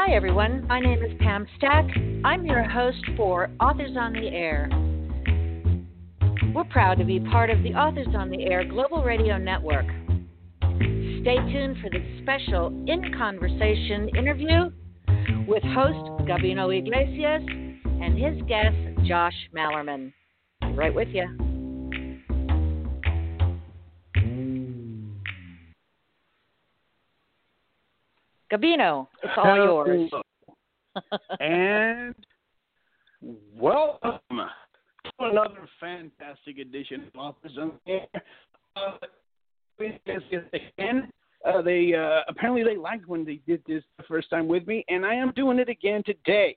Hi, everyone. My name is Pam Stack. I'm your host for Authors on the Air. We're proud to be part of the Authors on the Air Global Radio Network. Stay tuned for this special In Conversation interview with host Gabino Iglesias and his guest Josh Malerman. Right with you. Gabino, it's all yours. and welcome to another fantastic edition of Authors on Air. Uh, again, uh, they uh, apparently they liked when they did this the first time with me, and I am doing it again today.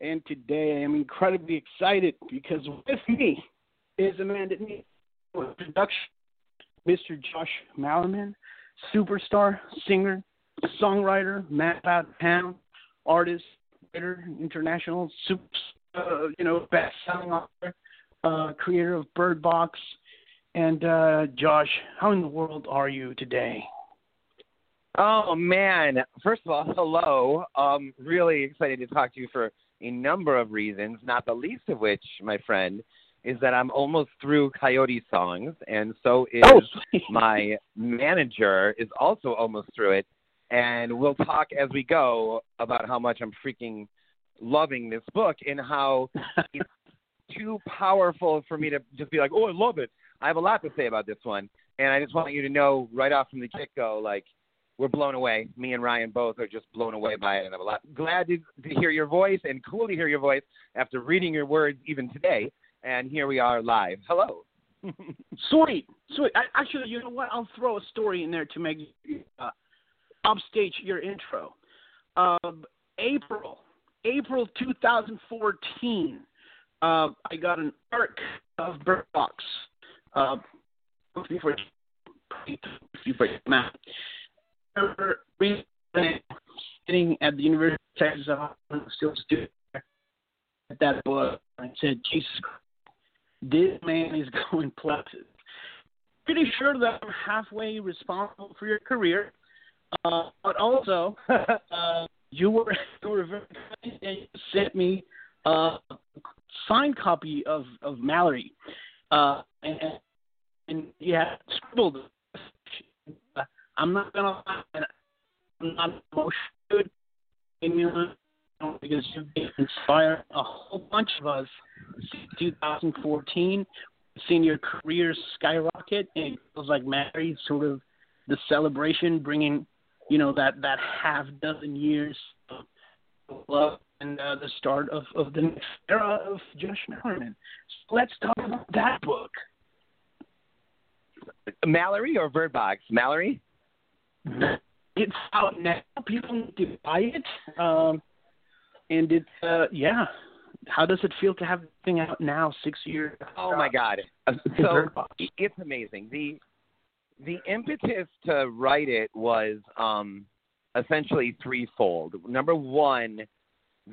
And today I am incredibly excited because with me is a man that needs introduction, Mr. Josh Malerman, superstar, singer, songwriter, map out town, artist, writer, international, super, uh, you know, best-selling author, uh, creator of Bird Box. And uh, Josh, how in the world are you today? Oh man! First of all, hello. Um, really excited to talk to you for a number of reasons. Not the least of which, my friend, is that I'm almost through Coyote songs, and so is oh, my manager is also almost through it and we'll talk as we go about how much I'm freaking loving this book and how it's too powerful for me to just be like, "Oh, I love it." I have a lot to say about this one, and I just want you to know right off from the get go, like we're blown away. Me and Ryan both are just blown away by it, and I'm a lot glad to, to hear your voice and cool to hear your voice after reading your words even today. And here we are live. Hello. sweet, sweet. I, actually, you know what? I'll throw a story in there to make uh, upstage your intro. Um, April, April 2014, uh, I got an arc of Bird Box. Uh, before before sitting at the University of Texas, I'm still a student at that book. I said, Jesus, this man is going places. Pretty sure that I'm halfway responsible for your career. Uh, but also, uh, you were you were very kind and you sent me uh, a signed copy of of Mallory, uh, and, and you had scribbled. I'm not gonna lie, I'm not emotional because you've inspired a whole bunch of us since 2014. Seeing your career skyrocket, and it feels like Mallory sort of the celebration, bringing you know that that half dozen years of love and uh, the start of, of the next era of Josh Malerman. So let's talk about that book. Mallory or Bird Box? Mallory. It's out now. People need to buy it. Um, and it's uh, yeah. How does it feel to have the thing out now, six years? Oh my God! So it's amazing. The the impetus to write it was um, essentially threefold. Number one,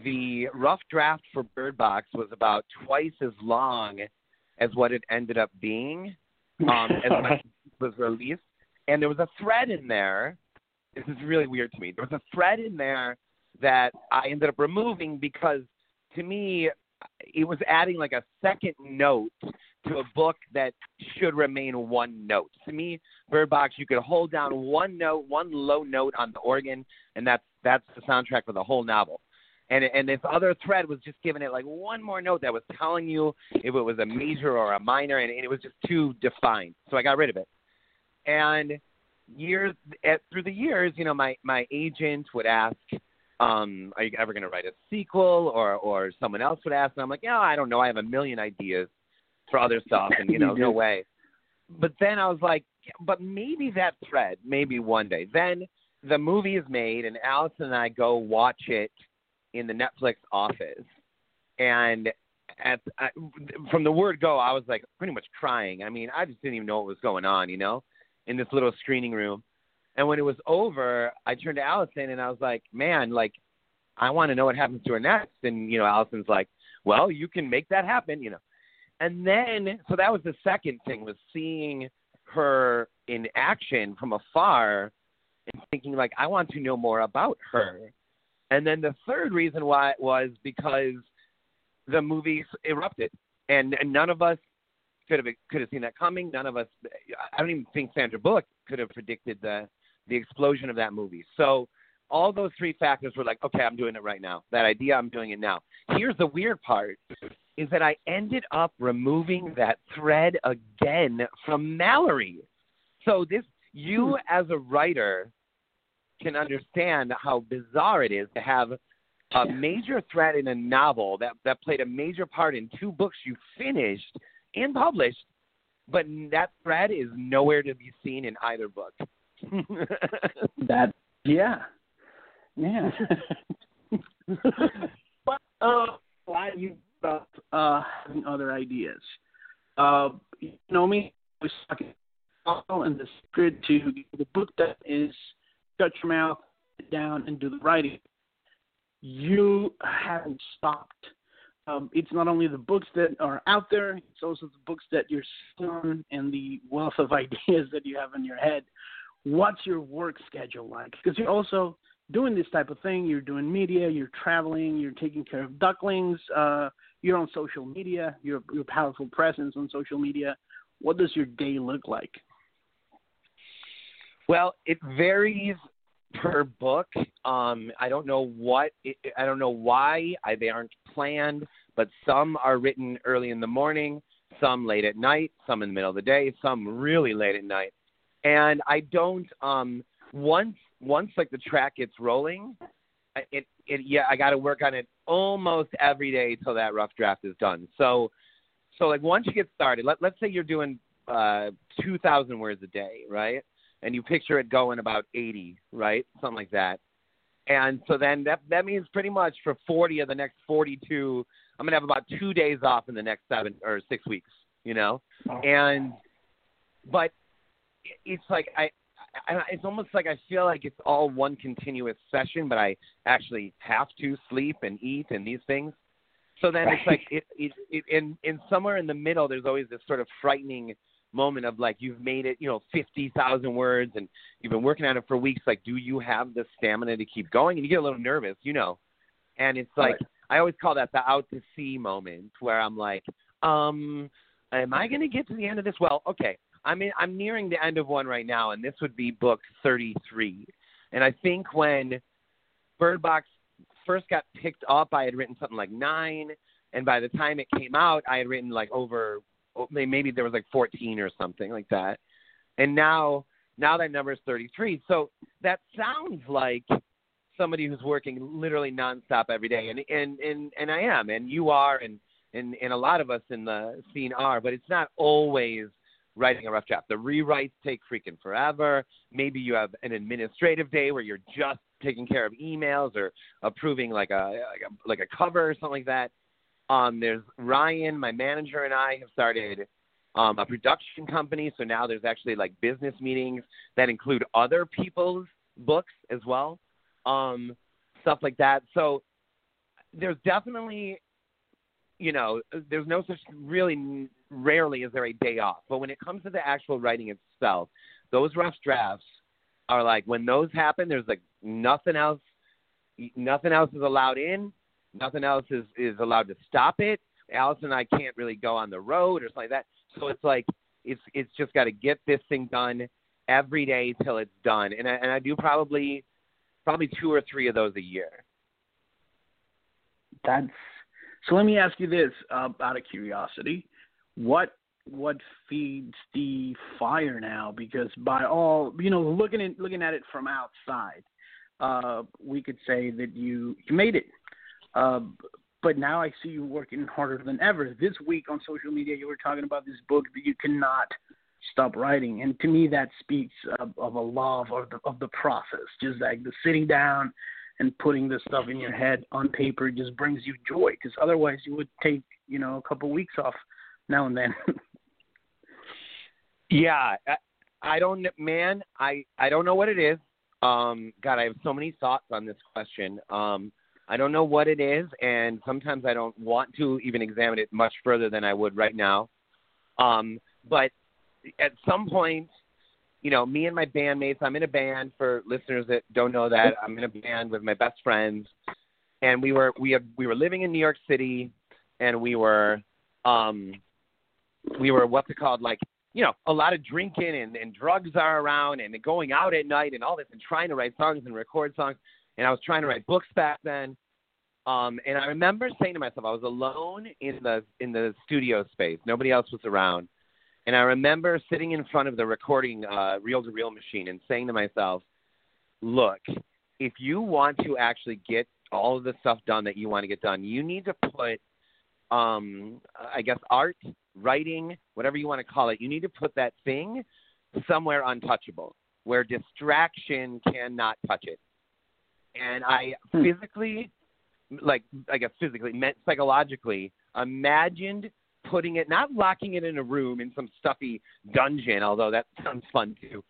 the rough draft for Bird Box was about twice as long as what it ended up being um, as when it was released. And there was a thread in there. This is really weird to me. There was a thread in there that I ended up removing because to me, it was adding like a second note to a book that should remain one note. To me, Bird Box, you could hold down one note, one low note on the organ, and that's that's the soundtrack for the whole novel. And and this other thread was just giving it like one more note that was telling you if it was a major or a minor, and, and it was just too defined. So I got rid of it. And years at, through the years, you know, my my agent would ask um, are you ever going to write a sequel? Or, or someone else would ask, and I'm like, yeah, I don't know. I have a million ideas for other stuff, and you know, no way. But then I was like, but maybe that thread, maybe one day. Then the movie is made, and Allison and I go watch it in the Netflix office, and at I, from the word go, I was like pretty much crying. I mean, I just didn't even know what was going on, you know, in this little screening room. And when it was over, I turned to Allison and I was like, "Man, like, I want to know what happens to her next." And you know, Allison's like, "Well, you can make that happen," you know. And then, so that was the second thing was seeing her in action from afar and thinking like, I want to know more about her. And then the third reason why was because the movies erupted, and, and none of us could have could have seen that coming. None of us, I don't even think Sandra Bullock could have predicted the the explosion of that movie. So all those three factors were like, okay, I'm doing it right now. That idea, I'm doing it now. Here's the weird part is that I ended up removing that thread again from Mallory. So this you hmm. as a writer can understand how bizarre it is to have a major thread in a novel that that played a major part in two books you finished and published, but that thread is nowhere to be seen in either book. that yeah, yeah. but uh, glad you brought uh, having other ideas. Uh, you know me, I was talking and the secret to the book that is shut your mouth down and do the writing. You haven't stopped. Um, it's not only the books that are out there; it's also the books that you're on and the wealth of ideas that you have in your head. What's your work schedule like? Because you're also doing this type of thing. You're doing media. You're traveling. You're taking care of ducklings. Uh, you're on social media. You're, you're powerful presence on social media. What does your day look like? Well, it varies per book. Um, I don't know what it, I don't know why I, they aren't planned, but some are written early in the morning, some late at night, some in the middle of the day, some really late at night. And I don't um once once like the track gets rolling, it it yeah I got to work on it almost every day till that rough draft is done. So so like once you get started, let let's say you're doing uh 2000 words a day, right? and you picture it going about 80, right? Something like that. And so then that that means pretty much for 40 of the next 42, I'm gonna have about two days off in the next seven or six weeks, you know. And but it's like I, I, it's almost like I feel like it's all one continuous session, but I actually have to sleep and eat and these things. So then right. it's like it, it, it in in somewhere in the middle, there's always this sort of frightening moment of like you've made it, you know, 50,000 words and you've been working on it for weeks. Like, do you have the stamina to keep going? And you get a little nervous, you know. And it's like, right. I always call that the out to sea moment where I'm like, um, am I going to get to the end of this? Well, okay. I mean, I'm nearing the end of one right now, and this would be book 33. And I think when Bird Box first got picked up, I had written something like nine. And by the time it came out, I had written like over Oh, maybe there was like 14 or something like that, and now now that number is 33. So that sounds like somebody who's working literally nonstop every day, and and and and I am, and you are, and and and a lot of us in the scene are, but it's not always writing a rough draft. The rewrites take freaking forever. Maybe you have an administrative day where you're just taking care of emails or approving like a like a, like a cover or something like that. Um, there's Ryan, my manager, and I have started um, a production company. So now there's actually like business meetings that include other people's books as well, um, stuff like that. So there's definitely, you know, there's no such really rarely is there a day off. But when it comes to the actual writing itself, those rough drafts are like when those happen. There's like nothing else. Nothing else is allowed in Nothing else is is allowed to stop it. Alice and I can't really go on the road or something like that. So it's like it's it's just got to get this thing done every day till it's done. And I, and I do probably probably two or three of those a year. That's so. Let me ask you this, uh, out of curiosity, what what feeds the fire now? Because by all you know, looking at looking at it from outside, uh, we could say that you you made it. Uh, but now I see you working harder than ever. This week on social media, you were talking about this book that you cannot stop writing, and to me, that speaks of, of a love of the of the process. Just like the sitting down and putting the stuff in your head on paper just brings you joy. Because otherwise, you would take you know a couple weeks off now and then. yeah, I, I don't, man. I I don't know what it is. Um, God, I have so many thoughts on this question. Um, I don't know what it is, and sometimes I don't want to even examine it much further than I would right now. Um, but at some point, you know, me and my bandmates. I'm in a band for listeners that don't know that. I'm in a band with my best friends, and we were we have we were living in New York City, and we were um we were what's it called like you know a lot of drinking and, and drugs are around and going out at night and all this and trying to write songs and record songs and I was trying to write books back then um, and I remember saying to myself, I was alone in the in the studio space. Nobody else was around, and I remember sitting in front of the recording uh, reel-to-reel machine and saying to myself, "Look, if you want to actually get all of the stuff done that you want to get done, you need to put, um, I guess, art, writing, whatever you want to call it. You need to put that thing somewhere untouchable, where distraction cannot touch it." And I hmm. physically like I guess physically, meant psychologically, imagined putting it, not locking it in a room in some stuffy dungeon, although that sounds fun too,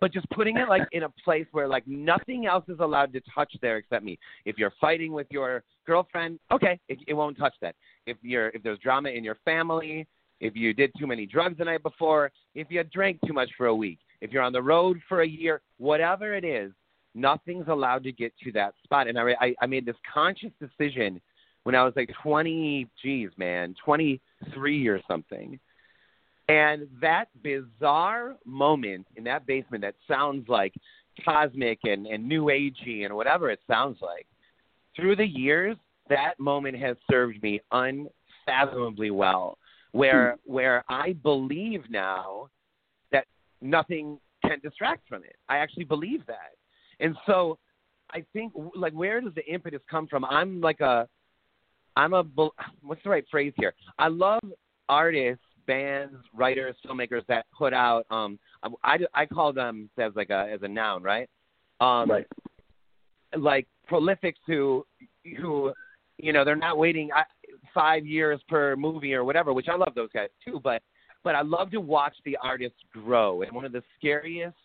but just putting it like in a place where like nothing else is allowed to touch there except me. If you're fighting with your girlfriend, okay, it, it won't touch that. If you're if there's drama in your family, if you did too many drugs the night before, if you drank too much for a week, if you're on the road for a year, whatever it is, nothing's allowed to get to that spot. And I, I, I made this conscious decision when I was like 20, geez, man, 23 or something. And that bizarre moment in that basement that sounds like cosmic and, and new agey and whatever it sounds like, through the years, that moment has served me unfathomably well. Where hmm. where I believe now that nothing can distract from it. I actually believe that. And so I think like where does the impetus come from? I'm like a I'm a what's the right phrase here? I love artists, bands, writers, filmmakers that put out um I, I call them as like a as a noun, right? Um right. like prolifics who who you know, they're not waiting 5 years per movie or whatever, which I love those guys too, but but I love to watch the artists grow. And one of the scariest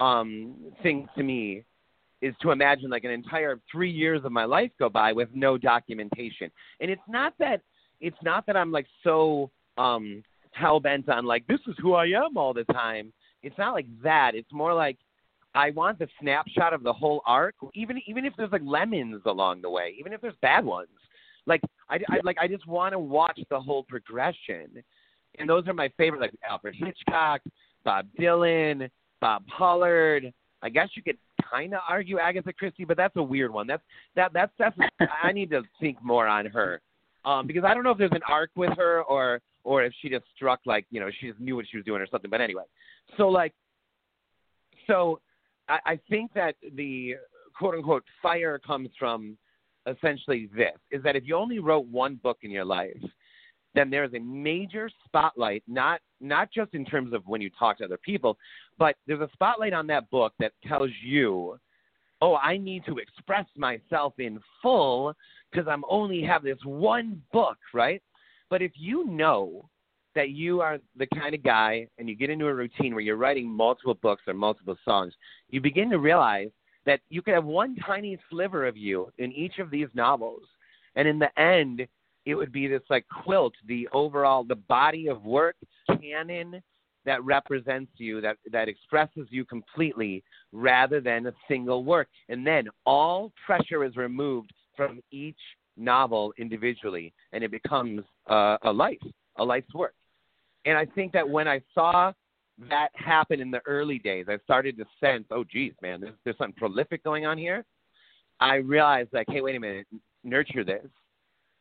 um, things to me is to imagine like an entire three years of my life go by with no documentation. And it's not that it's not that I'm like so um hell bent on like this is who I am all the time. It's not like that. It's more like I want the snapshot of the whole arc, even even if there's like lemons along the way, even if there's bad ones. Like I, I like I just want to watch the whole progression, and those are my favorite, like Alfred Hitchcock, Bob Dylan, Bob Pollard. I guess you could kind of argue Agatha Christie, but that's a weird one. That's that that's that's I need to think more on her, um, because I don't know if there's an arc with her or or if she just struck like you know she just knew what she was doing or something. But anyway, so like, so I, I think that the quote unquote fire comes from essentially this: is that if you only wrote one book in your life, then there's a major spotlight, not not just in terms of when you talk to other people, but there's a spotlight on that book that tells you, oh, I need to express myself in full because I'm only have this one book, right? But if you know that you are the kind of guy and you get into a routine where you're writing multiple books or multiple songs, you begin to realize that you could have one tiny sliver of you in each of these novels. And in the end, it would be this like quilt, the overall the body of work canon that represents you, that that expresses you completely, rather than a single work. And then all pressure is removed from each novel individually, and it becomes uh, a life, a life's work. And I think that when I saw that happen in the early days, I started to sense, oh, geez, man, there's, there's something prolific going on here. I realized, like, hey, wait a minute, nurture this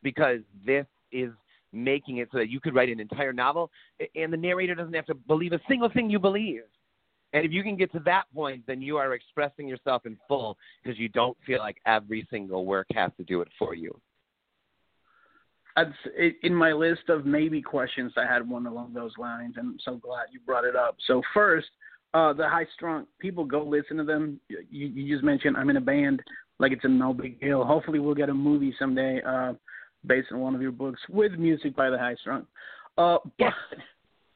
because this is making it so that you could write an entire novel and the narrator doesn't have to believe a single thing you believe. And if you can get to that point, then you are expressing yourself in full because you don't feel like every single work has to do it for you. in my list of maybe questions, I had one along those lines, and I'm so glad you brought it up. So first, uh, the high strung people go listen to them. You, you just mentioned I'm in a band, like it's a no big deal. Hopefully, we'll get a movie someday. Uh, based on one of your books with music by the High Strung. Uh, but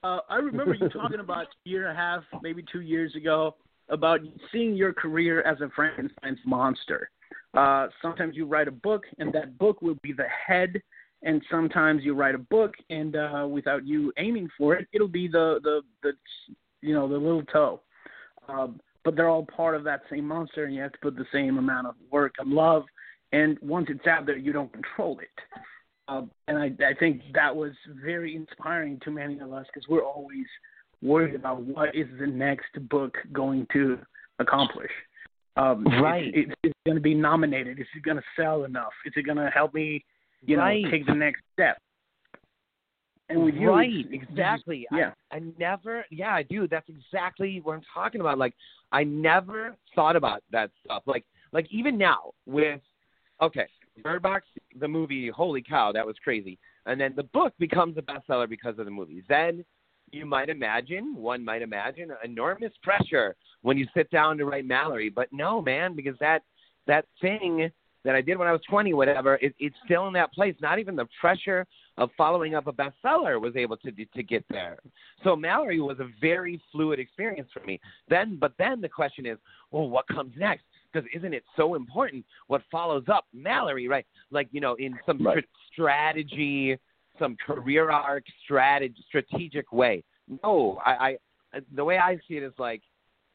uh, I remember you talking about a year and a half, maybe two years ago, about seeing your career as a Frankenstein's monster. Uh, sometimes you write a book, and that book will be the head, and sometimes you write a book, and uh, without you aiming for it, it'll be the the the you know the little toe. Um, but they're all part of that same monster, and you have to put the same amount of work and love. And once it's out there, you don't control it. Uh, and I, I think that was very inspiring to many of us because we're always worried about what is the next book going to accomplish. Um, right. It's, it's, it's going to be nominated. Is it going to sell enough? Is it going to help me, you right. know, take the next step? And with you, right, it's, exactly. yeah. I, I never, yeah, I do. That's exactly what I'm talking about. Like, I never thought about that stuff. Like, like even now with, okay, Bird Box, the movie, holy cow, that was crazy. And then the book becomes a bestseller because of the movie. Then you might imagine, one might imagine, enormous pressure when you sit down to write Mallory. But no, man, because that that thing that I did when I was 20, whatever, it, it's still in that place. Not even the pressure of following up a bestseller was able to to get there. So Mallory was a very fluid experience for me. Then, but then the question is, well, what comes next? Because isn't it so important what follows up Mallory, right? Like you know, in some right. strategy, some career arc, strategy, strategic way. No, I, I uh, the way I see it is like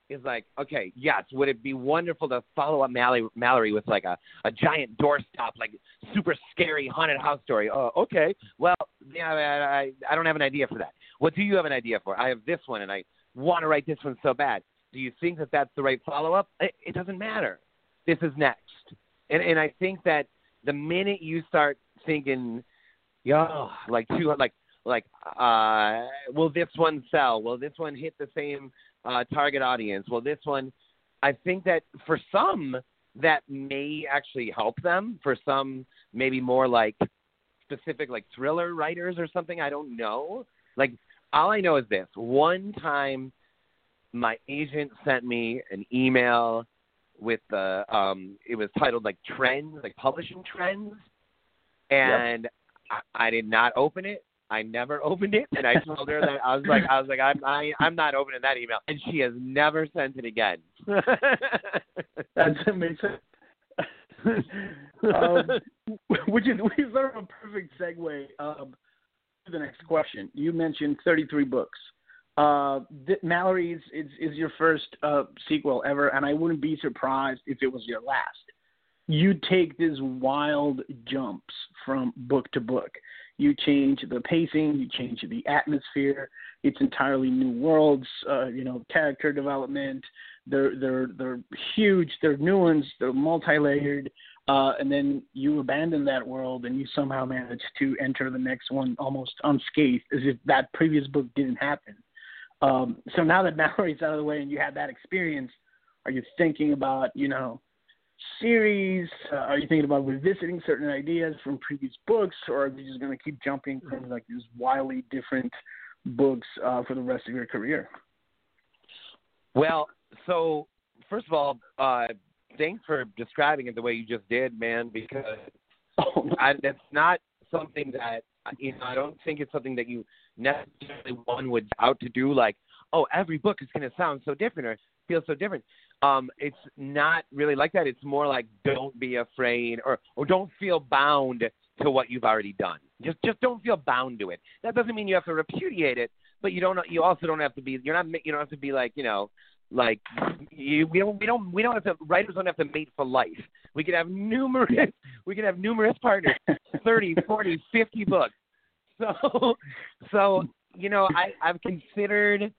is like, okay, yes, would it be wonderful to follow up Mallory, Mallory with like a, a giant doorstop, like super scary haunted house story? Oh, okay. Well, yeah, I, I don't have an idea for that. What do you have an idea for? I have this one, and I want to write this one so bad. Do you think that that's the right follow up? It, it doesn't matter. This is next, and and I think that the minute you start thinking, yo, like two, like like, uh, will this one sell? Will this one hit the same uh, target audience. Will this one, I think that for some that may actually help them. For some, maybe more like specific like thriller writers or something. I don't know. Like all I know is this: one time, my agent sent me an email with the um, it was titled like trends, like publishing trends, and yep. I, I did not open it. I never opened it, and I told her that I was like, I was like, I'm, I, I'm not opening that email, and she has never sent it again. That's amazing. um, which is which is sort of a perfect segue um, to the next question. You mentioned 33 books. Uh, Mallory's is, is your first uh, sequel ever, and I wouldn't be surprised if it was your last. You take these wild jumps from book to book you change the pacing, you change the atmosphere. It's entirely new worlds. Uh, you know, character development. They're they're they're huge. They're new ones. They're multi-layered. Uh, and then you abandon that world and you somehow manage to enter the next one almost unscathed, as if that previous book didn't happen. Um, so now that Mallory's out of the way and you had that experience, are you thinking about you know series? Uh, are you thinking about revisiting certain ideas from previous books, or are you just going to keep jumping from like these wildly different books uh, for the rest of your career? Well, so first of all, uh, thanks for describing it the way you just did, man. Because oh, I, that's not something that you know. I don't think it's something that you necessarily one would out to do. Like, oh, every book is going to sound so different or feel so different um, it's not really like that. It's more like don't be afraid or or don't feel bound to what you've already done. Just just don't feel bound to it. That doesn't mean you have to repudiate it, but you don't. You also don't have to be. You're not. You don't have to be like you know. Like you, we don't, we don't, we don't have to. Writers don't have to mate for life. We could have numerous, we could have numerous partners, thirty, forty, fifty books. So, so you know, I, I've considered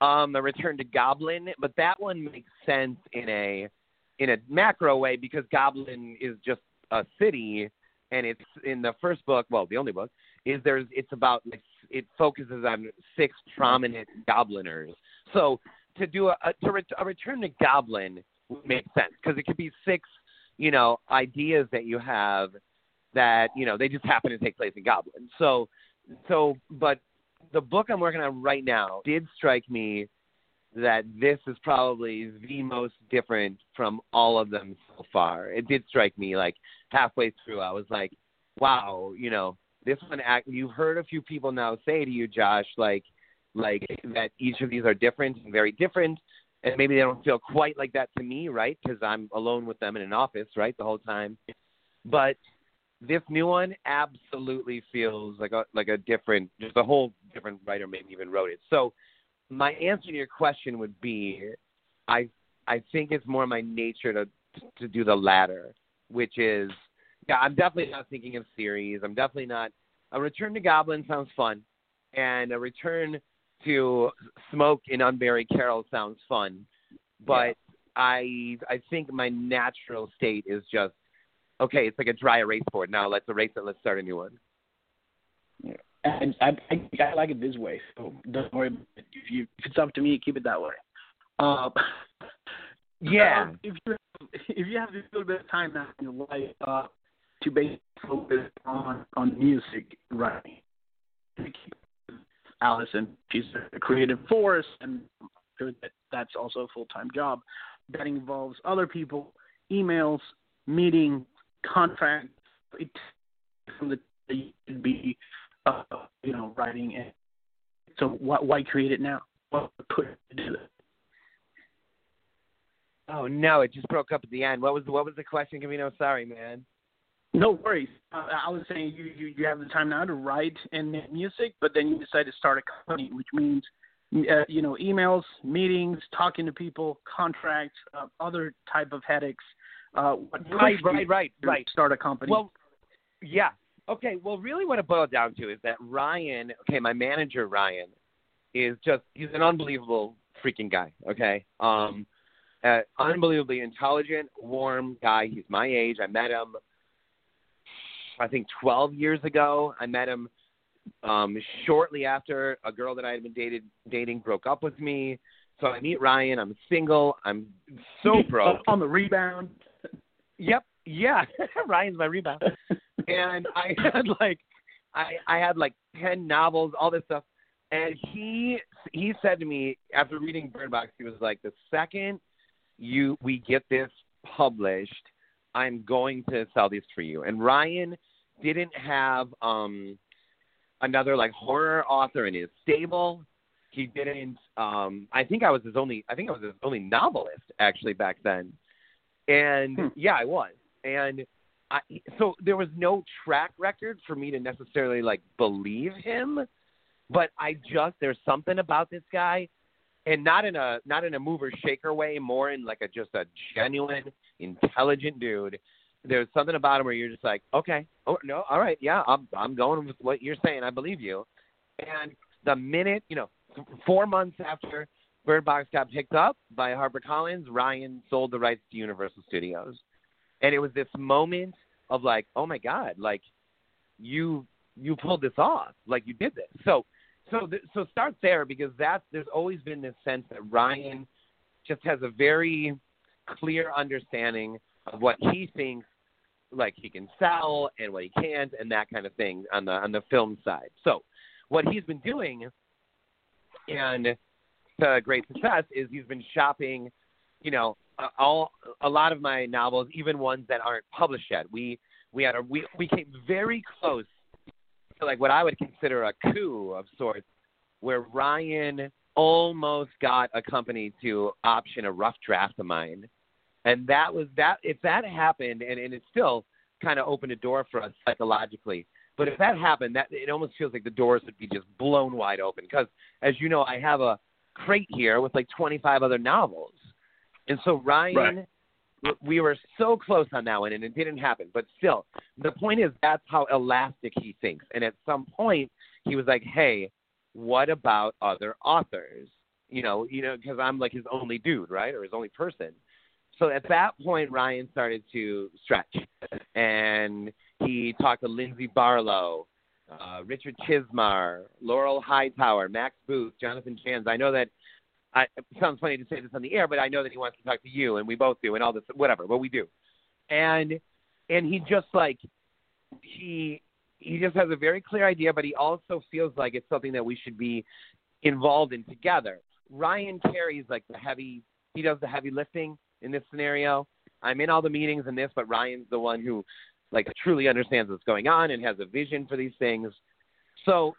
um, a Return to Goblin, but that one makes sense in a in a macro way because Goblin is just a city, and it's in the first book. Well, the only book is there's it's about it focuses on six prominent gobliners. So to do a, a to a Return to Goblin would make sense because it could be six you know ideas that you have that you know they just happen to take place in Goblin. So so but the book I'm working on right now did strike me that this is probably the most different from all of them so far. It did strike me like halfway through. I was like, wow, you know, this one act you've heard a few people now say to you, Josh, like like that each of these are different and very different and maybe they don't feel quite like that to me, right? Because I'm alone with them in an office, right, the whole time. But this new one absolutely feels like a like a different, just a whole different writer maybe even wrote it. So my answer to your question would be, I I think it's more my nature to to do the latter, which is yeah, I'm definitely not thinking of series. I'm definitely not. A return to Goblin sounds fun, and a return to Smoke in Unbury Carol sounds fun, but yeah. I I think my natural state is just okay. It's like a dry erase board. Now let's erase it. Let's start a new one. Yeah. And I, I, I like it this way, so don't worry. If you if it's up to me, keep it that way. Uh, yeah. Um, if you if you have a little bit of time now in your life uh, to basically focus on on music writing, Allison, she's a creative force, and that that's also a full time job that involves other people, emails, meeting, contracts. From the you could be, uh, you know, writing. And so why, why create it now? What put it it? Oh no, it just broke up at the end. What was the, what was the question, Gabino? Sorry, man. No worries. Uh, I was saying you, you you have the time now to write and make music, but then you decide to start a company, which means uh, you know emails, meetings, talking to people, contracts, uh, other type of headaches. Uh, right, right, right, right. Start a company. Well, yeah. Okay. Well, really, what it boils down to is that Ryan. Okay, my manager Ryan is just he's an unbelievable freaking guy. Okay. Um uh, unbelievably intelligent, warm guy. He's my age. I met him, I think, 12 years ago. I met him um, shortly after a girl that I had been dated dating broke up with me. So I meet Ryan. I'm single. I'm so broke. On the rebound. Yep. Yeah. Ryan's my rebound. and I had like, I I had like ten novels, all this stuff. And he he said to me after reading Bird Box, he was like, the second you we get this published, I'm going to sell these for you. And Ryan didn't have um another like horror author in his stable. He didn't um I think I was his only I think I was his only novelist actually back then. And hmm. yeah, I was. And I, so there was no track record for me to necessarily like believe him, but I just there's something about this guy and not in a not in a mover shaker way, more in like a just a genuine, intelligent dude. There's something about him where you're just like, okay, oh no, all right, yeah, I'm I'm going with what you're saying. I believe you. And the minute you know, four months after Bird Box got picked up by HarperCollins, Ryan sold the rights to Universal Studios, and it was this moment of like, oh my god, like you you pulled this off, like you did this. So so th- so start there because that's there's always been this sense that Ryan just has a very clear understanding of what he thinks like he can sell and what he can't and that kind of thing on the on the film side. So what he's been doing and to great success is he's been shopping, you know, all a lot of my novels, even ones that aren't published yet. We we had a we we came very close to like what I would consider a coup of sorts, where Ryan almost got a company to option a rough draft of mine, and that was that. If that happened, and, and it still kind of opened a door for us psychologically. But if that happened, that it almost feels like the doors would be just blown wide open. Because as you know, I have a crate here with like 25 other novels, and so Ryan. Right we were so close on that one, and it didn't happen. But still, the point is that's how elastic he thinks. And at some point, he was like, "Hey, what about other authors?" You know, you know, because I'm like his only dude, right, or his only person. So at that point, Ryan started to stretch, and he talked to Lindsay Barlow, uh, Richard Chizmar, Laurel Hightower, Max Booth, Jonathan Janz. I know that I, it sounds funny to say this on the air, but I know that he wants to talk to you, and we both do, and all this, whatever, but we do. And and he just like he he just has a very clear idea, but he also feels like it's something that we should be involved in together. Ryan carries like the heavy, he does the heavy lifting in this scenario. I'm in all the meetings and this, but Ryan's the one who like truly understands what's going on and has a vision for these things. So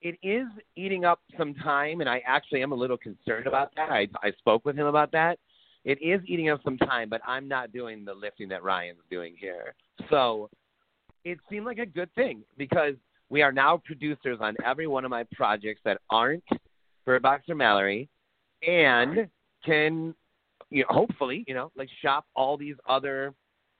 it is eating up some time, and I actually am a little concerned about that. I, I spoke with him about that. It is eating up some time, but I'm not doing the lifting that Ryan's doing here. So it seemed like a good thing because we are now producers on every one of my projects that aren't Bird Box or Mallory, and can you know, hopefully, you know, like shop all these other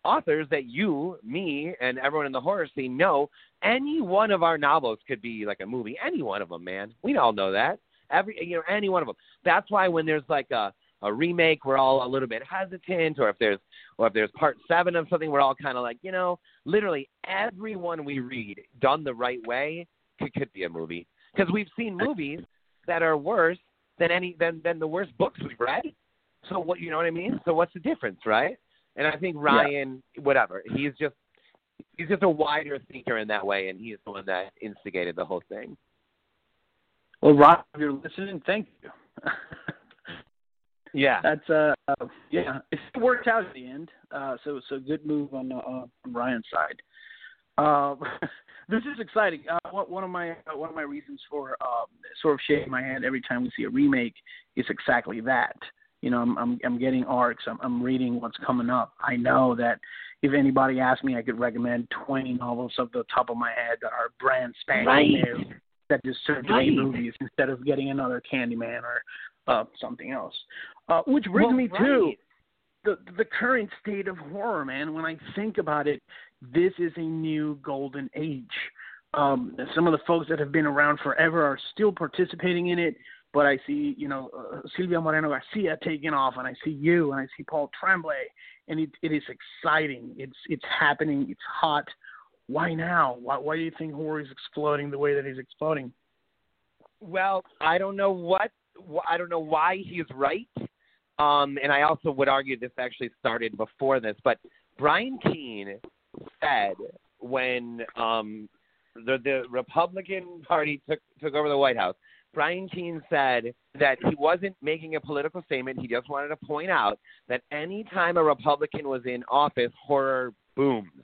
authors that you, me, and everyone in the horror scene know. Any one of our novels could be like a movie. Any one of them, man. We all know that. Every, you know, any one of them. That's why when there's like a a remake, we're all a little bit hesitant, or if there's or if there's part seven of something, we're all kind of like, you know, literally everyone we read done the right way could, could be a movie because we've seen movies that are worse than any than than the worst books we've read. So what you know what I mean? So what's the difference, right? And I think Ryan, yeah. whatever, he's just he's just a wider thinker in that way, and he's the one that instigated the whole thing. Well, Rob, if you're listening, thank you. yeah, that's uh, uh, yeah, it worked out at the end. Uh, so so good move on uh, on Ryan's side. Uh, this is exciting. Uh, one of my uh, one of my reasons for um, sort of shaking my head every time we see a remake is exactly that. You know, I'm I'm, I'm getting arcs. I'm, I'm reading what's coming up. I know that if anybody asked me, I could recommend 20 novels off the top of my head that are brand spanking right. new that deserve to right. be movies instead of getting another Candyman or uh, something else. Uh, which brings well, me right. to the the current state of horror, man. When I think about it, this is a new golden age. Um, some of the folks that have been around forever are still participating in it, but I see, you know, uh, Silvia Moreno Garcia taking off, and I see you, and I see Paul Tremblay, and it, it is exciting. It's it's happening. It's hot. Why now? Why, why do you think horror is exploding the way that he's exploding? Well, I don't know what I don't know why he's right, um, and I also would argue this actually started before this. But Brian Keene said when um, the the Republican Party took took over the White House, Brian Keene said that he wasn't making a political statement. He just wanted to point out that any time a Republican was in office, horror booms.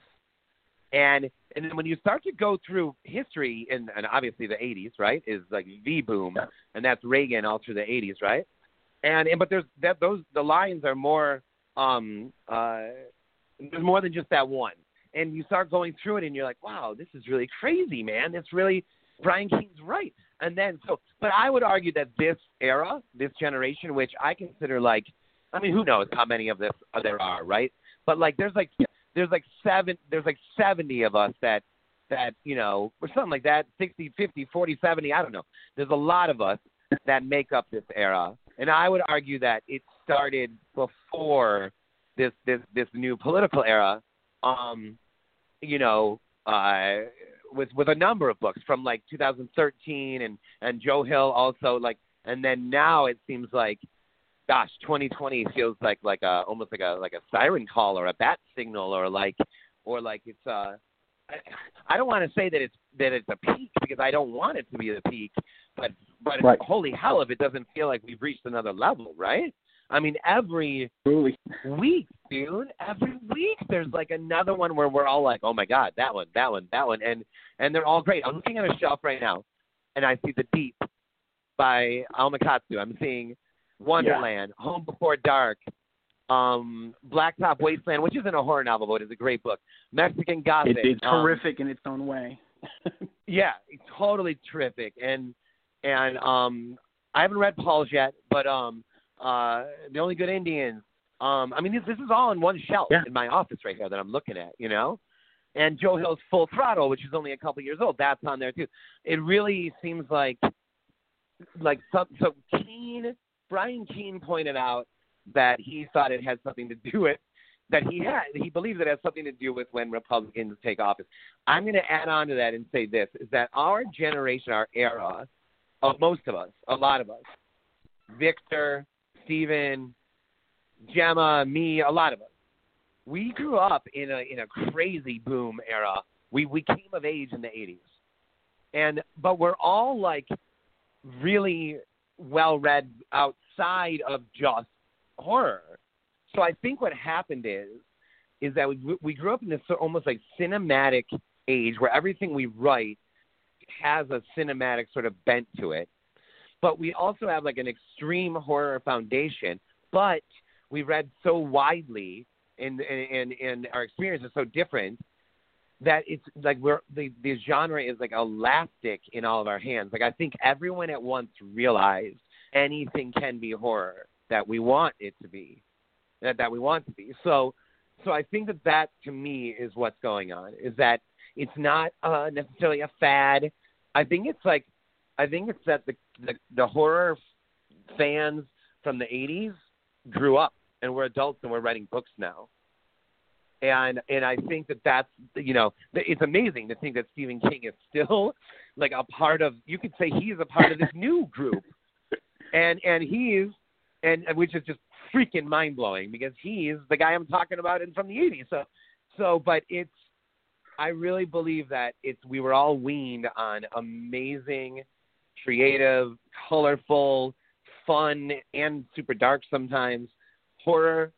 And and then when you start to go through history, and, and obviously the 80s, right, is like the boom, and that's Reagan all through the 80s, right? And and but there's that those the lines are more um uh there's more than just that one and you start going through it and you're like, wow, this is really crazy, man. It's really Brian Keene's right. And then so, but I would argue that this era, this generation, which I consider like, I mean, who knows how many of this there are, right? But like, there's like, there's like seven, there's like 70 of us that, that, you know, or something like that, 60, 50, 40, 70, I don't know. There's a lot of us that make up this era. And I would argue that it started before this, this, this new political era. Um, you know, uh, with with a number of books from like 2013 and and Joe Hill also like, and then now it seems like, gosh, 2020 feels like like a almost like a like a siren call or a bat signal or like or like it's uh. I, I don't want to say that it's that it's a peak because I don't want it to be the peak, but but right. holy hell if it doesn't feel like we've reached another level, right? I mean, every Truly. week, dude, every week there's like another one where we're all like, oh my god, that one, that one, that one, and and they're all great. I'm looking at a shelf right now, and I see The Deep by Alma Katsu. I'm seeing Wonderland, yeah. Home Before Dark, um, Blacktop Wasteland, which isn't a horror novel, but it's a great book. Mexican Gothic. It, it's um, horrific in its own way. yeah, totally terrific, and and um, I haven't read Paul's yet, but um uh, The Only Good Indians. Um, I mean, this, this is all in one shelf yeah. in my office right here that I'm looking at, you know? And Joe Hill's Full Throttle, which is only a couple years old, that's on there too. It really seems like, like some, so Keene, Brian Keene pointed out that he thought it had something to do with that he had he believes it has something to do with when Republicans take office. I'm going to add on to that and say this is that our generation, our era, of most of us, a lot of us, Victor, Steven, Gemma, me, a lot of us. We grew up in a in a crazy boom era. We we came of age in the 80s. And but we're all like really well read outside of just horror. So I think what happened is is that we we grew up in this almost like cinematic age where everything we write has a cinematic sort of bent to it but we also have like an extreme horror foundation. But we read so widely, and and and our experience is so different that it's like we're the the genre is like elastic in all of our hands. Like I think everyone at once realized anything can be horror that we want it to be. that that we want to be. So so I think that that to me is what's going on. Is that it's not uh, necessarily a fad. I think it's like I think it's that the the, the horror fans from the 80s grew up and we're adults and we're writing books now. And and I think that that's you know it's amazing to think that Stephen King is still like a part of you could say he's a part of this new group, and and he's and which is just freaking mind blowing because he's the guy I'm talking about in from the '80s. So so but it's I really believe that it's we were all weaned on amazing, creative, colorful, fun, and super dark sometimes horror.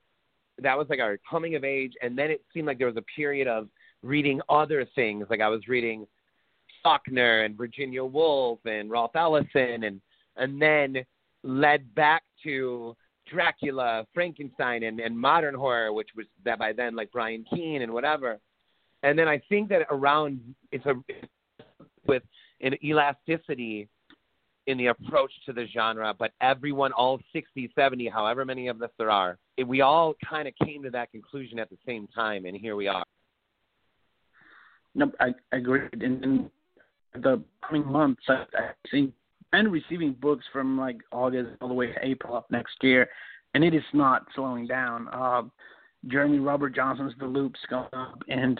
That was like our coming of age, and then it seemed like there was a period of reading other things. Like I was reading Faulkner and Virginia Woolf and Ralph Ellison, and and then led back to Dracula, Frankenstein, and, and modern horror, which was that by then like Brian Keene and whatever. And then I think that around it's a with an elasticity in the approach to the genre, but everyone, all 60, 70, however many of us there are, we all kind of came to that conclusion at the same time, and here we are. No, I, I agree. In, in the coming months, I, I've seen and receiving books from like August all the way to April of next year, and it is not slowing down. Uh, Jeremy Robert Johnson's The Loop's going up, and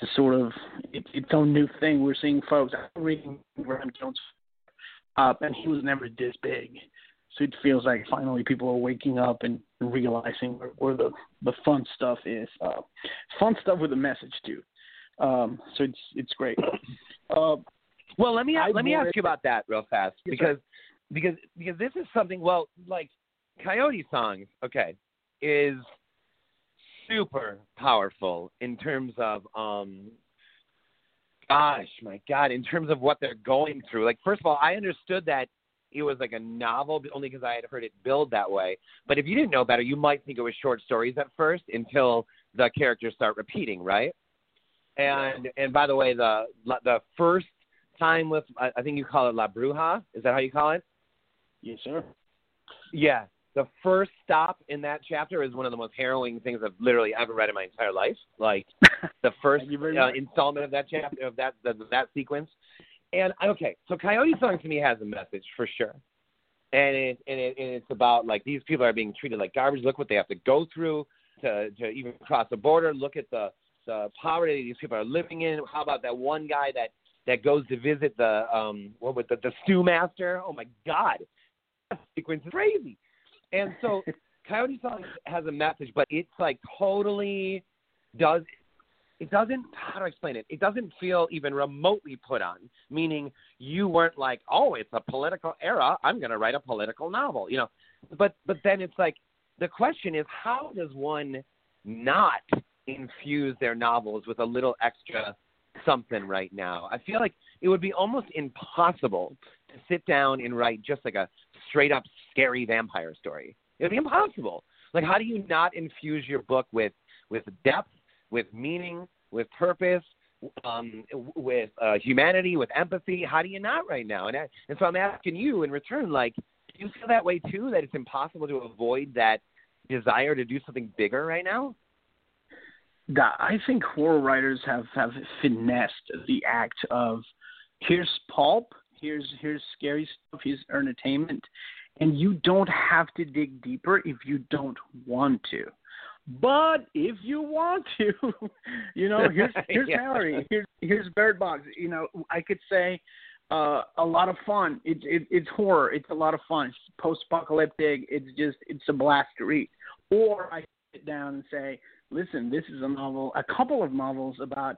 it's a sort of it, its own new thing. We're seeing folks. I'm reading Graham Jones up, and he was never this big. So it feels like finally people are waking up and realizing where, where the the fun stuff is. Uh, fun stuff with a message too. Um, so it's it's great. Uh, well, let me I let me ask you about that real fast because because because this is something. Well, like Coyote songs, okay, is super powerful in terms of um gosh, my God, in terms of what they're going through. Like, first of all, I understood that it was like a novel only because I had heard it billed that way. But if you didn't know better, you might think it was short stories at first until the characters start repeating, right? And and by the way, the the first time with I think you call it La Bruja. Is that how you call it? Yes, sir. Yeah the first stop in that chapter is one of the most harrowing things I've literally ever read in my entire life. Like the first uh, installment of that chapter of that of that sequence. And okay, so Coyote Song to me has a message for sure, and it and it and it's about like these people are being treated like garbage. Look what they have to go through to to even cross the border. Look at the the poverty these people are living in. How about that one guy that that goes to visit the um what was the the stew master? Oh my God, that sequence is crazy. And so Coyote Song has a message, but it's like totally does it doesn't how do I explain it? It doesn't feel even remotely put on. Meaning you weren't like, oh, it's a political era. I'm going to write a political novel, you know. But but then it's like the question is how does one not infuse their novels with a little extra something right now? I feel like it would be almost impossible to sit down and write just like a straight up scary vampire story. It'd be impossible. Like, how do you not infuse your book with with depth, with meaning, with purpose, um, with uh, humanity, with empathy? How do you not right now? And I, and so I'm asking you in return, like, do you feel that way too? That it's impossible to avoid that desire to do something bigger right now? I think horror writers have have finessed the act of here's pulp, here's here's scary stuff, here's entertainment, and you don't have to dig deeper if you don't want to. But if you want to, you know, here's here's yeah. Mallory, here's here's Bird Box. You know, I could say uh, a lot of fun. It's it, it's horror. It's a lot of fun. It's post-apocalyptic. It's just it's a blast to read. Or I sit down and say, listen, this is a novel, a couple of novels about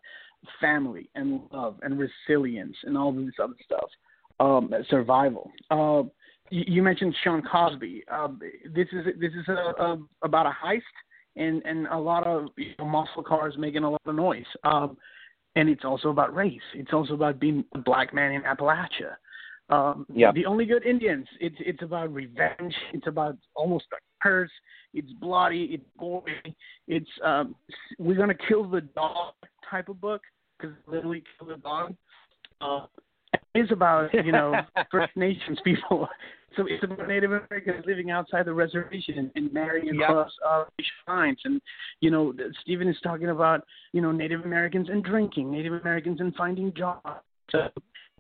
family and love and resilience and all this other stuff, um, survival. Uh, you mentioned Shawn Cosby. Uh, this is this is a, a, about a heist and and a lot of you know, muscle cars making a lot of noise. Um, and it's also about race. It's also about being a black man in Appalachia. Um, yeah. The only good Indians. It's it's about revenge. It's about almost a curse. It's bloody. It's gory. It's um, we're gonna kill the dog type of book because literally kill the dog. Uh, is about you know First Nations people. so it's about Native Americans living outside the reservation and, marrying across uh, lines. And you know, Stephen is talking about you know Native Americans and drinking, Native Americans and finding jobs. So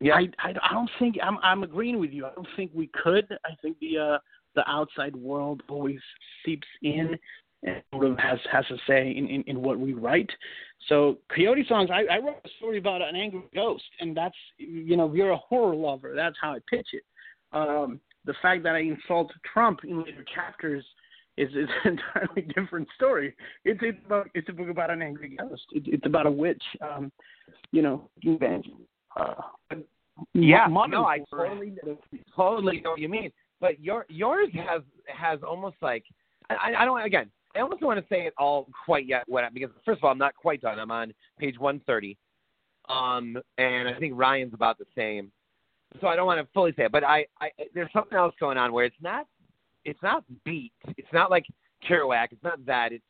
yeah, I, I I don't think I'm I'm agreeing with you. I don't think we could. I think the uh the outside world always seeps in and sort of has has a say in, in, in what we write. So Coyote songs, I, I wrote a story about an angry ghost, and that's you know if you're a horror lover, that's how I pitch it. Um, the fact that I insult Trump in later chapters is is an entirely different story. It's it's about it's a book about an angry ghost. It, it's about a witch, um, you know, invention. Uh, yeah, no, I totally totally know what you mean. But your yours has has almost like I, I don't again I almost don't want to say it all quite yet what because first of all I'm not quite done. I'm on page 130, um, and I think Ryan's about the same. So I don't want to fully say it, but I, I there's something else going on where it's not it's not beat. It's not like Kerouac. It's not that. It's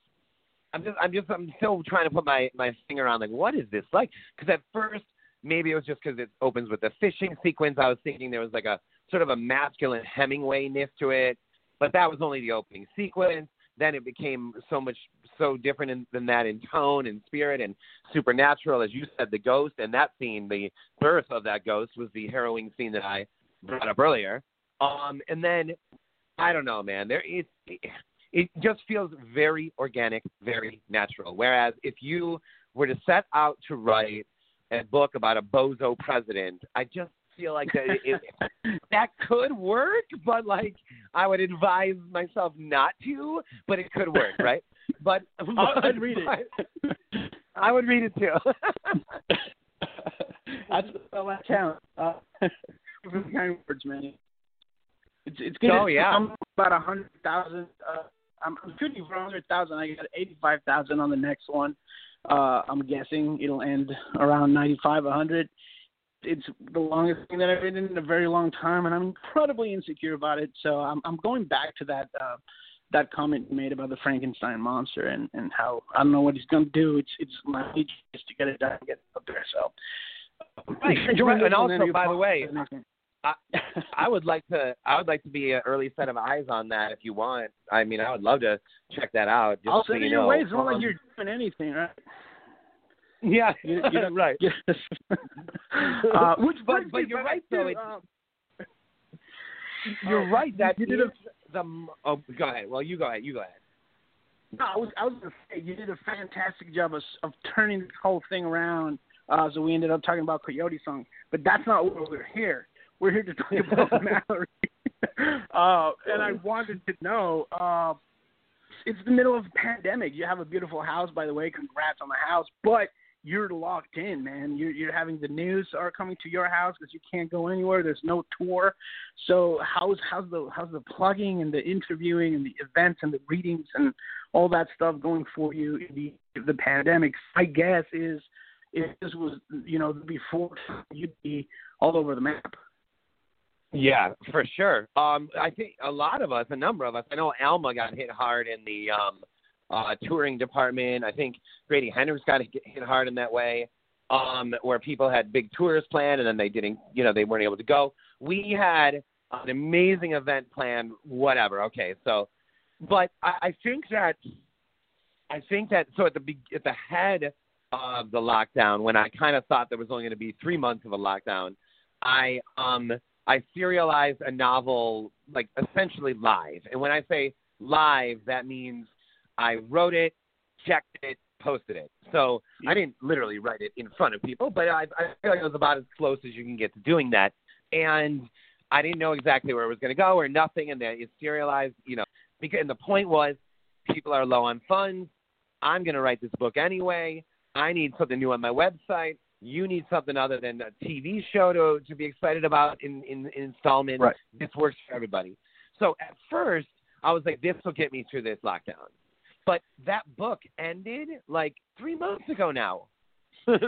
I'm just I'm just I'm still trying to put my my finger on like what is this like? Because at first maybe it was just because it opens with a fishing sequence. I was thinking there was like a sort of a masculine Hemingway ness to it, but that was only the opening sequence then it became so much so different in, than that in tone and spirit and supernatural, as you said, the ghost and that scene, the birth of that ghost was the harrowing scene that I brought up earlier. Um, and then I don't know, man. There it, it just feels very organic, very natural. Whereas if you were to set out to write a book about a bozo president, I just feel like that it, that could work, but like I would advise myself not to, but it could work, right? But, but I'd read it. I would read it too. That's the count. Uh, kind words, man. It's it's gonna oh, yeah. I'm about a hundred thousand. Uh, I'm, I'm shooting for a hundred thousand. I got eighty five thousand on the next one. Uh, I'm guessing it'll end around ninety five, a hundred it's the longest thing that I've written in a very long time, and I'm incredibly insecure about it. So I'm I'm going back to that uh, that comment you made about the Frankenstein monster and and how I don't know what he's going to do. It's it's my just to get it done, and get it up there. So right, and also by the way. I, I would like to. I would like to be an early set of eyes on that if you want. I mean, I would love to check that out. Just I'll so send you your know. way. It's not um, like you're doing anything, right? Yeah, you, you know, right. Yes. uh, which, but but you're right though. um, you're uh, right. That you did is the. Oh, go ahead. Well, you go ahead. You go ahead. No, I was I was gonna say you did a fantastic job of of turning this whole thing around. Uh, so we ended up talking about Coyote song, but that's not what we're here. We're here to talk about Mallory. uh, and I wanted to know. Uh, it's the middle of a pandemic. You have a beautiful house, by the way. Congrats on the house, but you're locked in, man. You're you're having the news are coming to your house because you can't go anywhere. There's no tour. So how's how's the how's the plugging and the interviewing and the events and the readings and all that stuff going for you in the the pandemic? I guess is if this was you know before you'd be all over the map. Yeah, for sure. Um, I think a lot of us, a number of us. I know Alma got hit hard in the um, uh, touring department. I think Grady Hendrix got hit hard in that way, um, where people had big tours planned and then they didn't, you know, they weren't able to go. We had an amazing event planned, whatever. Okay, so, but I, I think that, I think that so at the at the head of the lockdown, when I kind of thought there was only going to be three months of a lockdown, I um I serialized a novel like essentially live, and when I say live, that means I wrote it, checked it, posted it. So I didn't literally write it in front of people, but I, I feel like it was about as close as you can get to doing that. And I didn't know exactly where it was going to go or nothing, and then it's serialized, you know. Because and the point was, people are low on funds. I'm going to write this book anyway. I need something new on my website. You need something other than a TV show to to be excited about in in, in installments. Right. This works for everybody. So at first, I was like, this will get me through this lockdown. But that book ended like three months ago now. and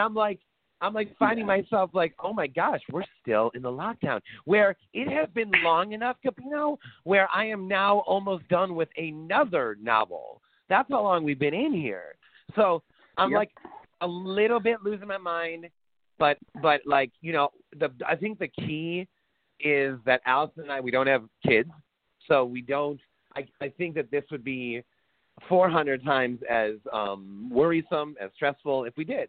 I'm like, I'm like finding myself like, oh my gosh, we're still in the lockdown. Where it has been long enough, Gabino, where I am now almost done with another novel. That's how long we've been in here. So I'm yep. like a little bit losing my mind, but but like you know, the I think the key is that Allison and I we don't have kids, so we don't. I, I think that this would be 400 times as um, worrisome, as stressful if we did,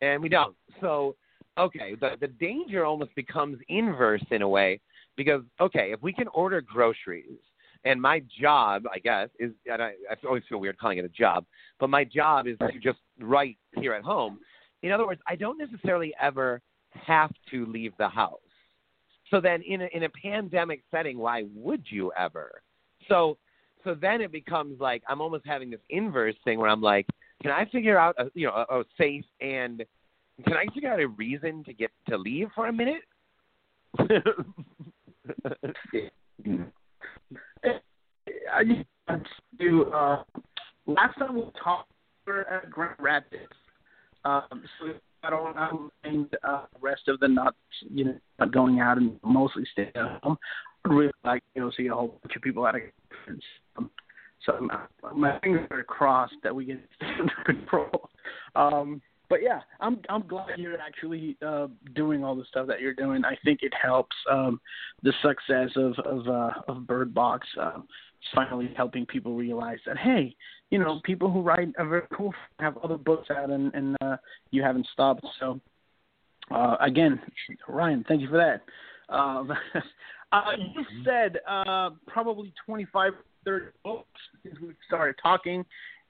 and we don't. So, okay, the the danger almost becomes inverse in a way because okay, if we can order groceries, and my job, I guess, is and I, I always feel weird calling it a job, but my job is to just write here at home. In other words, I don't necessarily ever have to leave the house. So then, in a, in a pandemic setting, why would you ever? So so then it becomes like I'm almost having this inverse thing where I'm like, can I figure out a you know a, a safe and can I figure out a reason to get to leave for a minute? I just do. Uh, last time we talked we were at Grand Rapids, um, so I don't and uh, the rest of the not you know, not going out and mostly stay at home. Really like you know, see a whole bunch of people at a conference. Um, so my, my fingers are crossed that we get under control. Um, but yeah, I'm I'm glad you're actually uh, doing all the stuff that you're doing. I think it helps um, the success of of, uh, of Bird Box. Uh, finally helping people realize that hey, you know, people who write are very cool. Have other books out, and and uh, you haven't stopped. So uh, again, Ryan, thank you for that. Um, uh, you said uh, probably 25, 30 books since we started talking.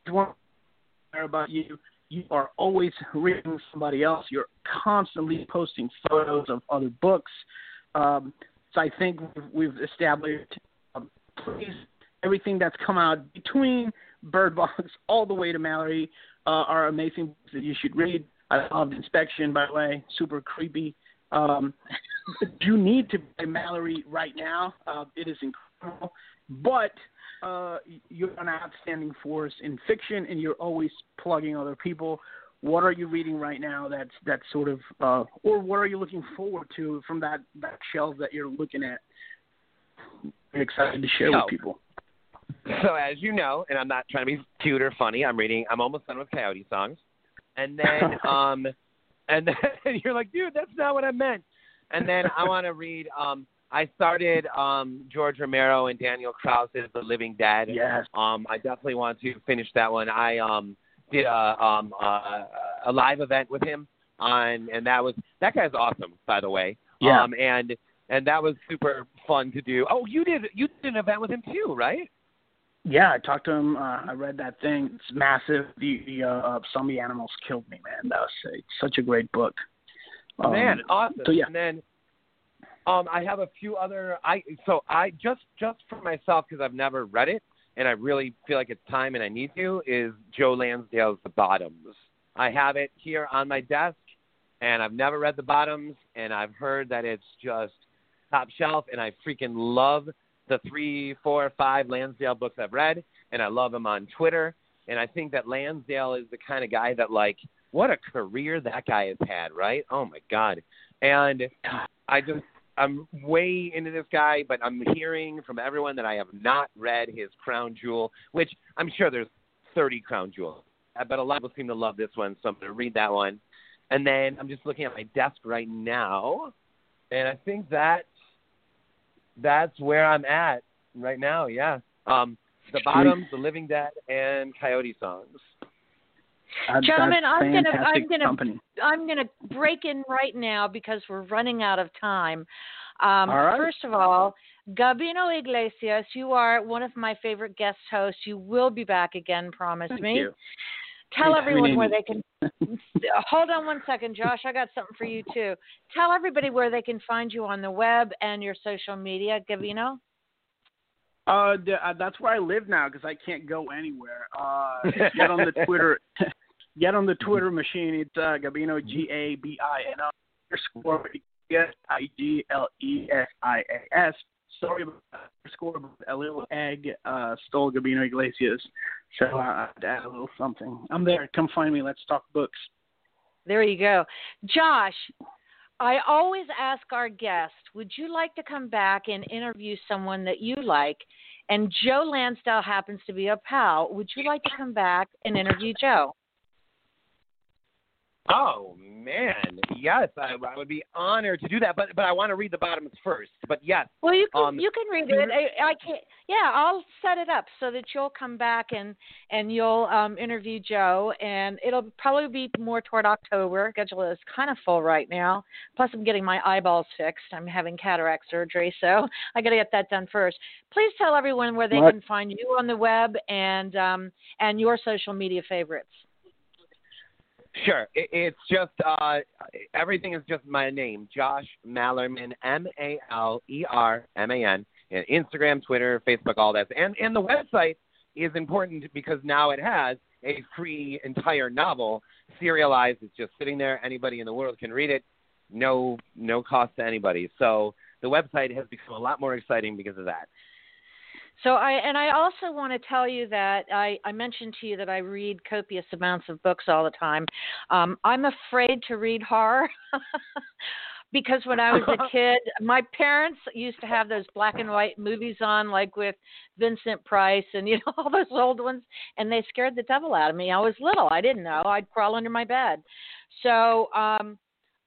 About you. You are always reading somebody else. You're constantly posting photos of other books. Um, so I think we've, established. Um, please everything that's come out between Bird Box all the way to Mallory uh, are amazing books that you should read. I loved Inspection, by the way, super creepy. Um, you need to buy Mallory right now. Uh, it is incredible. But uh, you're an outstanding force in fiction, and you're always plugging other people. What are you reading right now? That's that's sort of, uh, or what are you looking forward to from that that shelf that you're looking at? I'm excited to share with people. So as you know, and I'm not trying to be cute or funny, I'm reading. I'm almost done with Coyote songs, and then um, and then you're like, dude, that's not what I meant. And then I want to read. Um, I started um George Romero and Daniel Kraus's The Living Dead. Yes. Um, I definitely want to finish that one. I um did a um uh, a live event with him on, and that was that guy's awesome, by the way. Yeah. Um, and and that was super fun to do. Oh, you did you did an event with him too, right? Yeah, I talked to him. Uh, I read that thing. It's massive. The, the uh, zombie animals killed me, man. That was uh, such a great book. Um, man, awesome. So yeah. And then um, I have a few other. I so I just just for myself because I've never read it and I really feel like it's time and I need to. Is Joe Lansdale's The Bottoms? I have it here on my desk, and I've never read The Bottoms, and I've heard that it's just top shelf, and I freaking love the three, four, five Lansdale books I've read, and I love him on Twitter. And I think that Lansdale is the kind of guy that, like, what a career that guy has had, right? Oh my God. And I just, I'm way into this guy, but I'm hearing from everyone that I have not read his Crown Jewel, which I'm sure there's 30 Crown Jewels, but a lot of people seem to love this one, so I'm going to read that one. And then I'm just looking at my desk right now, and I think that that's where I'm at right now. Yeah. Um, the Bottoms, The Living Dead, and Coyote Songs. Uh, Gentlemen, I'm gonna I'm gonna company. I'm gonna break in right now because we're running out of time. Um, all right. First of all, Gabino Iglesias, you are one of my favorite guest hosts. You will be back again, promise Thank me. you. Tell Thanks, everyone where they can. hold on one second, Josh. I got something for you too. Tell everybody where they can find you on the web and your social media, Gabino. Uh, uh, that's where I live now because I can't go anywhere. Uh, get on the Twitter, get on the Twitter machine. It's uh, Gabino G A B I N O underscore I G L E S I A S. Sorry about underscore but a little egg uh, stole Gabino Iglesias, so uh, I had to add a little something. I'm there. Come find me. Let's talk books. There you go. Josh, I always ask our guests, would you like to come back and interview someone that you like? And Joe Lansdale happens to be a pal. Would you like to come back and interview Joe? Oh man, yes, I, I would be honored to do that. But but I want to read the bottoms first. But yes. Well, you can um, you can read it. I, I can't. Yeah, I'll set it up so that you'll come back and and you'll um, interview Joe, and it'll probably be more toward October. Schedule is kind of full right now. Plus, I'm getting my eyeballs fixed. I'm having cataract surgery, so I got to get that done first. Please tell everyone where they what? can find you on the web and um, and your social media favorites. Sure. It, it's just uh, everything is just my name, Josh Malerman, M A L E R M A N. Instagram, Twitter, Facebook, all that, and and the website is important because now it has a free entire novel serialized. It's just sitting there. Anybody in the world can read it. No no cost to anybody. So the website has become a lot more exciting because of that. So I and I also want to tell you that I, I mentioned to you that I read copious amounts of books all the time. Um, I'm afraid to read horror. because when I was a kid, my parents used to have those black and white movies on, like with Vincent Price and you know all those old ones, and they scared the devil out of me. I was little, I didn't know. I'd crawl under my bed. So um,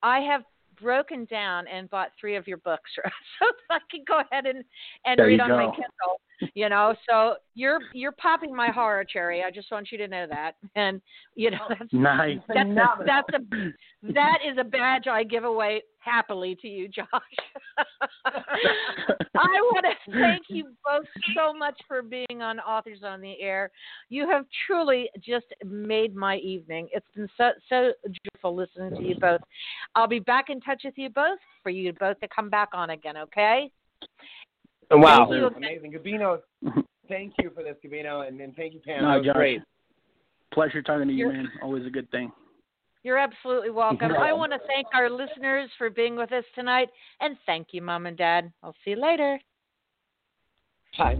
I have broken down and bought three of your books so I can go ahead and and there read on go. my Kindle you know so you're you're popping my horror cherry i just want you to know that. And you know that's nice. that's a, that's a that is a badge i give away happily to you josh. I want to thank you both so much for being on authors on the air. You have truly just made my evening. It's been so so beautiful listening to you both. I'll be back in touch with you both for you both to come back on again okay Wow, Thank you. amazing, Gabino. Thank you for this, Gabino, and, and thank you, Pam. No, that was Josh. great. Pleasure talking to you, You're- man. Always a good thing. You're absolutely welcome. I want to thank our listeners for being with us tonight, and thank you, Mom and Dad. I'll see you later. Hi.